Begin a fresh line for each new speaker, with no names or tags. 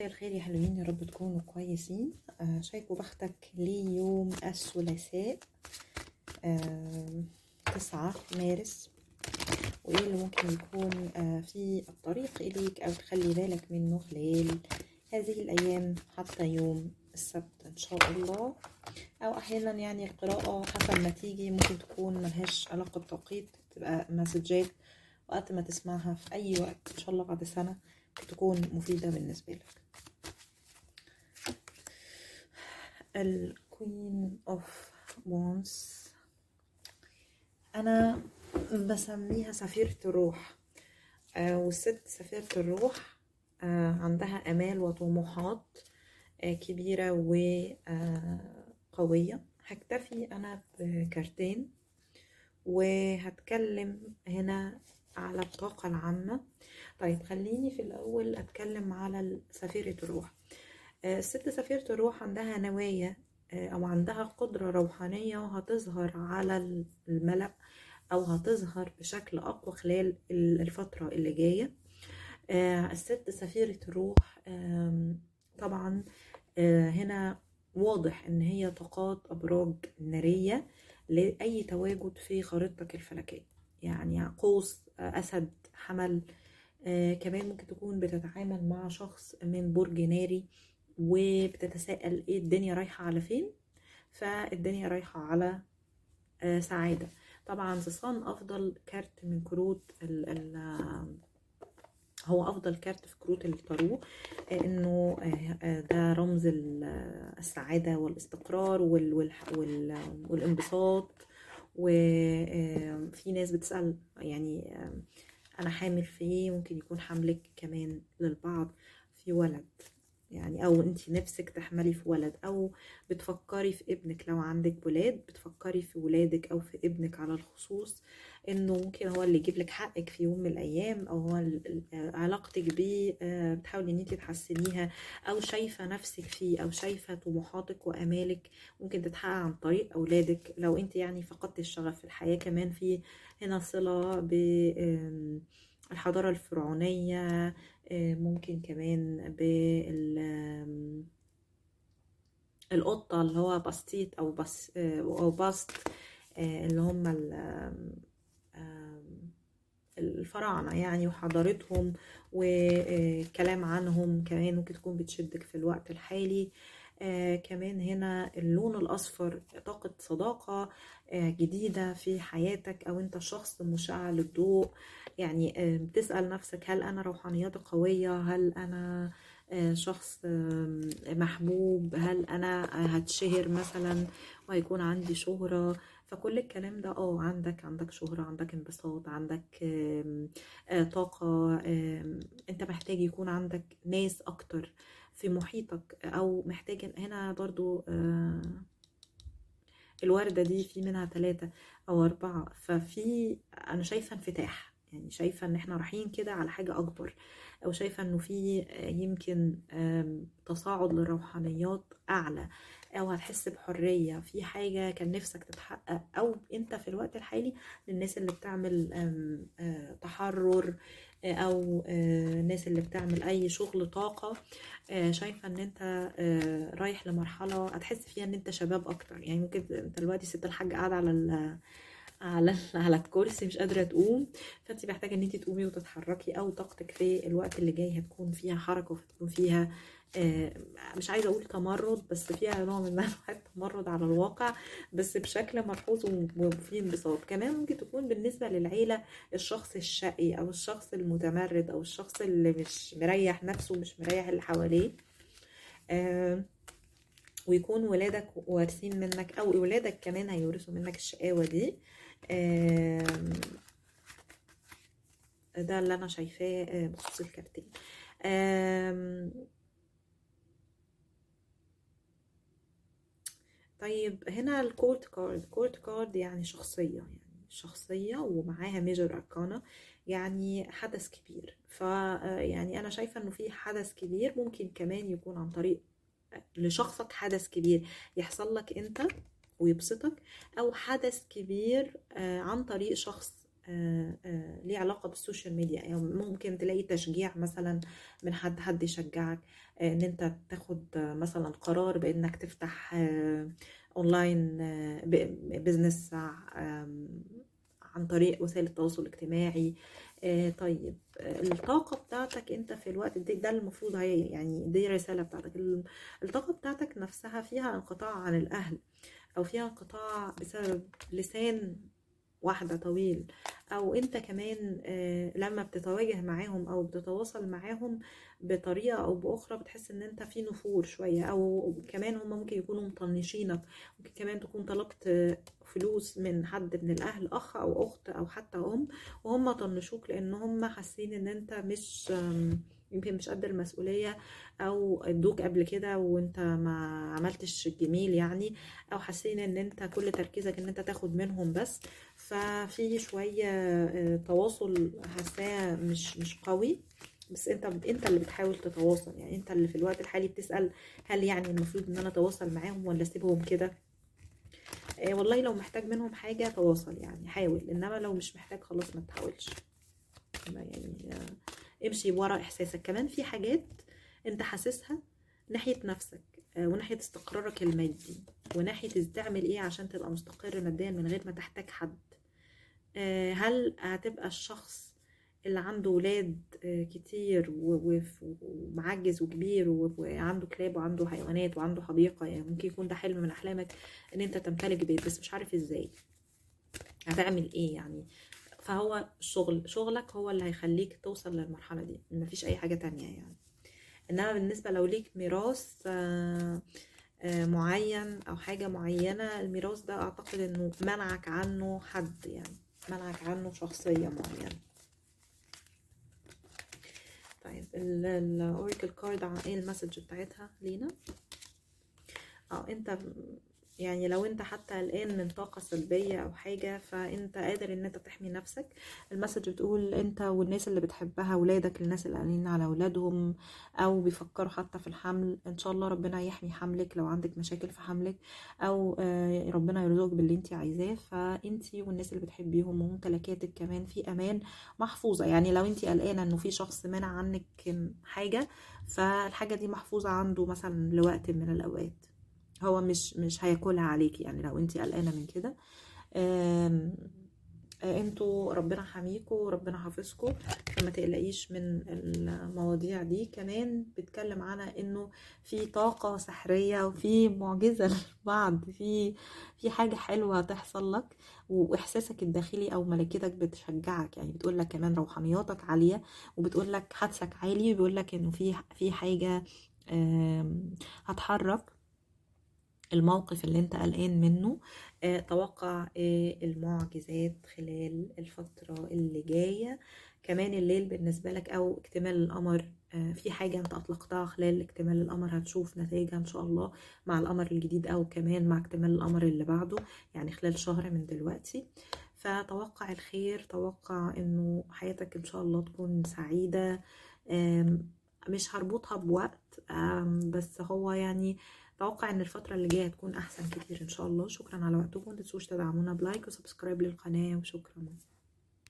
مساء الخير يا حلوين يا رب تكونوا كويسين. آه شايفوا بختك ليوم الثلاثاء آه تسعة مارس. وإيه اللي ممكن يكون آه في الطريق إليك أو تخلي بالك منه خلال هذه الأيام حتى يوم السبت إن شاء الله؟ أو أحيانا يعني القراءة حسب ما تيجي ممكن تكون ملهاش علاقة بتوقيت تبقى مسجات وقت ما تسمعها في أي وقت إن شاء الله بعد سنة تكون مفيدة بالنسبة لك. ال Queen of Wands أنا بسميها سفيرة الروح. آه والست سفيرة الروح آه عندها آمال وطموحات آه كبيرة وقوية هكتفي أنا بكارتين وهتكلم هنا على الطاقة العامة. طيب خليني في الأول أتكلم على سفيرة الروح. الست سفيرة الروح عندها نوايا أو عندها قدرة روحانية هتظهر على الملأ أو هتظهر بشكل أقوى خلال الفترة اللي جاية. الست سفيرة الروح طبعا هنا واضح إن هي طاقات أبراج نارية لأي تواجد في خريطتك الفلكية. يعني قوس أسد حمل آه كمان ممكن تكون بتتعامل مع شخص من برج ناري. وبتتساءل إيه الدنيا رايحة على فين فالدنيا رايحة على آه سعادة. طبعا The Sun أفضل كارت من كروت ال ال هو أفضل كارت في كروت التارو آه إنه ده رمز السعادة والإستقرار وال وال وال والانبساط. وفي ناس بتسأل يعني أنا حامل في إيه؟ ممكن يكون حملك كمان للبعض في ولد. يعني أو انت نفسك تحملي في ولد أو بتفكري في ابنك لو عندك ولاد بتفكري في ولادك أو في ابنك على الخصوص إنه ممكن هو اللي يجيب لك حقك في يوم من الأيام أو هو علاقتك بيه بتحاولي إن انت تحسنيها أو شايفة نفسك فيه أو شايفة طموحاتك وامالك ممكن تتحقق عن طريق اولادك. لو انت يعني فقدت الشغف في الحياة كمان في هنا صلة ب الحضارة الفرعونية ممكن كمان بال القطة اللي هو بسطيط أو بس أو بسط اللي هم الفراعنة يعني وحضارتهم وكلام عنهم كمان ممكن تكون بتشدك في الوقت الحالي. آه كمان هنا اللون الأصفر طاقة صداقة آه جديدة في حياتك أو أنت شخص مشعل الضوء يعني آه بتسأل نفسك هل أنا روحانياتي قوية؟ هل أنا آه شخص آه محبوب؟ هل أنا هتشهر مثلا وهيكون عندي شهرة؟ فكل الكلام ده آه عندك عندك شهرة عندك انبساط عندك آه آه طاقة آه أنت محتاج يكون عندك ناس أكتر. في محيطك أو محتاج هنا برضو آه الوردة دي في منها ثلاثة أو أربعة. ففي أنا شايفة انفتاح يعني شايفة إن إحنا رايحين كده على حاجة أكبر أو شايفة إنه في يمكن تصاعد للروحانيات أعلى أو هتحس بحرية في حاجة كان نفسك تتحقق أو أنت في الوقت الحالي للناس اللي بتعمل تحرر أو الناس اللي بتعمل أي شغل طاقة شايفة إن أنت رايح لمرحلة هتحس فيها إن أنت شباب أكتر. يعني ممكن أنت دلوقتي ست الحاج قاعدة على على على الكرسي مش قادرة تقوم. فانت محتاجة إن انت تقومي وتتحركي أو طاقتك في الوقت اللي جاي هتكون فيها حركة وهتكون فيها مش عايزة أقول تمرد بس فيها نوع من أنواع التمرد على الواقع بس بشكل ملحوظ وفي انبساط. كمان ممكن تكون بالنسبة للعيلة الشخص الشقي أو الشخص المتمرد أو الشخص اللي مش مريح نفسه مش مريح اللي حواليه ويكون ولادك وارثين منك أو ولادك كمان هيورثوا منك الشقاوة دي. ده اللي أنا شايفاه بخصوص الكارتين. طيب هنا ال court card court card يعني شخصية يعني شخصية ومعاها Major Arcana يعني حدث كبير. ف يعني أنا شايفة إنه في حدث كبير ممكن كمان يكون عن طريق لشخصك حدث كبير. يحصل لك أنت ويبسطك أو حدث كبير عن طريق شخص آه، آه، ليه علاقة بال social media. يعني ممكن تلاقي تشجيع مثلا من حد حد يشجعك آه، إن أنت تاخد آه، مثلا قرار بإنك تفتح آه، اونلاين آه، business عن طريق وسائل التواصل الاجتماعي. آه، طيب آه، الطاقة بتاعتك أنت في الوقت ده ده المفروض هي يعني دي الرسالة بتاعتك. ال- الطاقة بتاعتك نفسها فيها انقطاع عن الأهل. أو فيها انقطاع بسبب لسان واحدة طويل أو أنت كمان آه، لما بتتواجه معاهم أو بتتواصل معاهم بطريقة أو بأخرى بتحس إن أنت في نفور شوية أو كمان هم ممكن يكونوا مطنشينك ممكن كمان تكون طلبت فلوس من حد من الأهل أخ أو أخت أو حتى أم وهم طنشوك لأن هم حاسين إن أنت مش يمكن مش قد المسؤولية أو ادوك قبل كده وأنت ما عملتش الجميل يعني أو حاسين إن أنت كل تركيزك إن أنت تاخد منهم بس. ففي شوية آه، تواصل حاساه مش مش قوي. بس أنت أنت اللي بتحاول تتواصل. يعني أنت اللي في الوقت الحالي بتسأل هل يعني المفروض إن أنا أتواصل معاهم ولا أسيبهم كده؟ آه، والله لو محتاج منهم حاجة تواصل يعني حاول. إنما لو مش محتاج خلاص ما تحاولش. يعني آه، امشي ورا إحساسك. كمان في حاجات أنت حاسسها ناحية نفسك آه، وناحية استقرارك المادي وناحية تعمل إيه عشان تبقى مستقر ماديا من غير ما تحتاج حد. آه، هل هتبقى الشخص اللي عنده ولاد آه، كتير ومعجز وكبير وعنده كلاب وعنده حيوانات وعنده حديقة يعني ممكن يكون ده حلم من أحلامك إن أنت تمتلك بيت بس مش عارف إزاي. هتعمل إيه يعني؟ فهو الشغل شغلك هو اللي هيخليك توصل للمرحلة دي. مفيش أي حاجة تانية يعني. إنما بالنسبة لو ليك ميراث آه، آه، معين أو حاجة معينة الميراث ده أعتقد إنه منعك عنه حد يعني. منعك عنه شخصية معينة. طيب ال oracle card إيه ال message بتاعتها؟ لينا؟ آه أنت يعني لو انت حتى قلقان من طاقة سلبية أو حاجة فأنت قادر إن انت تحمي نفسك. ال message بتقول أنت والناس اللي بتحبها ولادك الناس اللي قلقانين على أولادهم أو بيفكروا حتى في الحمل. إن شاء الله ربنا يحمي حملك لو عندك مشاكل في حملك أو آه، ربنا يرزقك باللي انت عايزاه. فأنت والناس اللي بتحبيهم وممتلكاتك كمان في أمان محفوظة. يعني لو انت قلقانة إنه في شخص منع عنك حاجة فالحاجة دي محفوظة عنده مثلا لوقت من الأوقات. هو مش مش هياكلها عليكي يعني لو انت قلقانة من كده. آه، أنتوا ربنا حميكوا وربنا حافظكوا فما تقلقيش من المواضيع دي. كمان بيتكلم عنها انه في طاقة سحرية وفي معجزة للبعض في في حاجة حلوة هتحصل لك وإحساسك الداخلي أو ملكتك بتشجعك. يعني بتقول لك كمان روحانياتك عالية وبتقول لك حدسك عالي بيقول لك إنه في في حاجة هتحرك. الموقف اللي انت قلقان منه آه، توقع آه، المعجزات خلال الفترة اللي جاية. كمان الليل بالنسبة لك أو اكتمال القمر آه، في حاجة انت أطلقتها خلال اكتمال القمر هتشوف نتائجها إن شاء الله مع القمر الجديد أو كمان مع اكتمال القمر اللي بعده يعني خلال شهر من دلوقتي. فتوقع الخير توقع إنه حياتك إن شاء الله تكون سعيدة مش هربطها بوقت بس هو يعني أتوقع إن الفترة اللي جاية هتكون أحسن كتير إن شاء الله. شكرا على وقتكم. متنسوش تدعمونا ب like و subscribe للقناة وشكرا.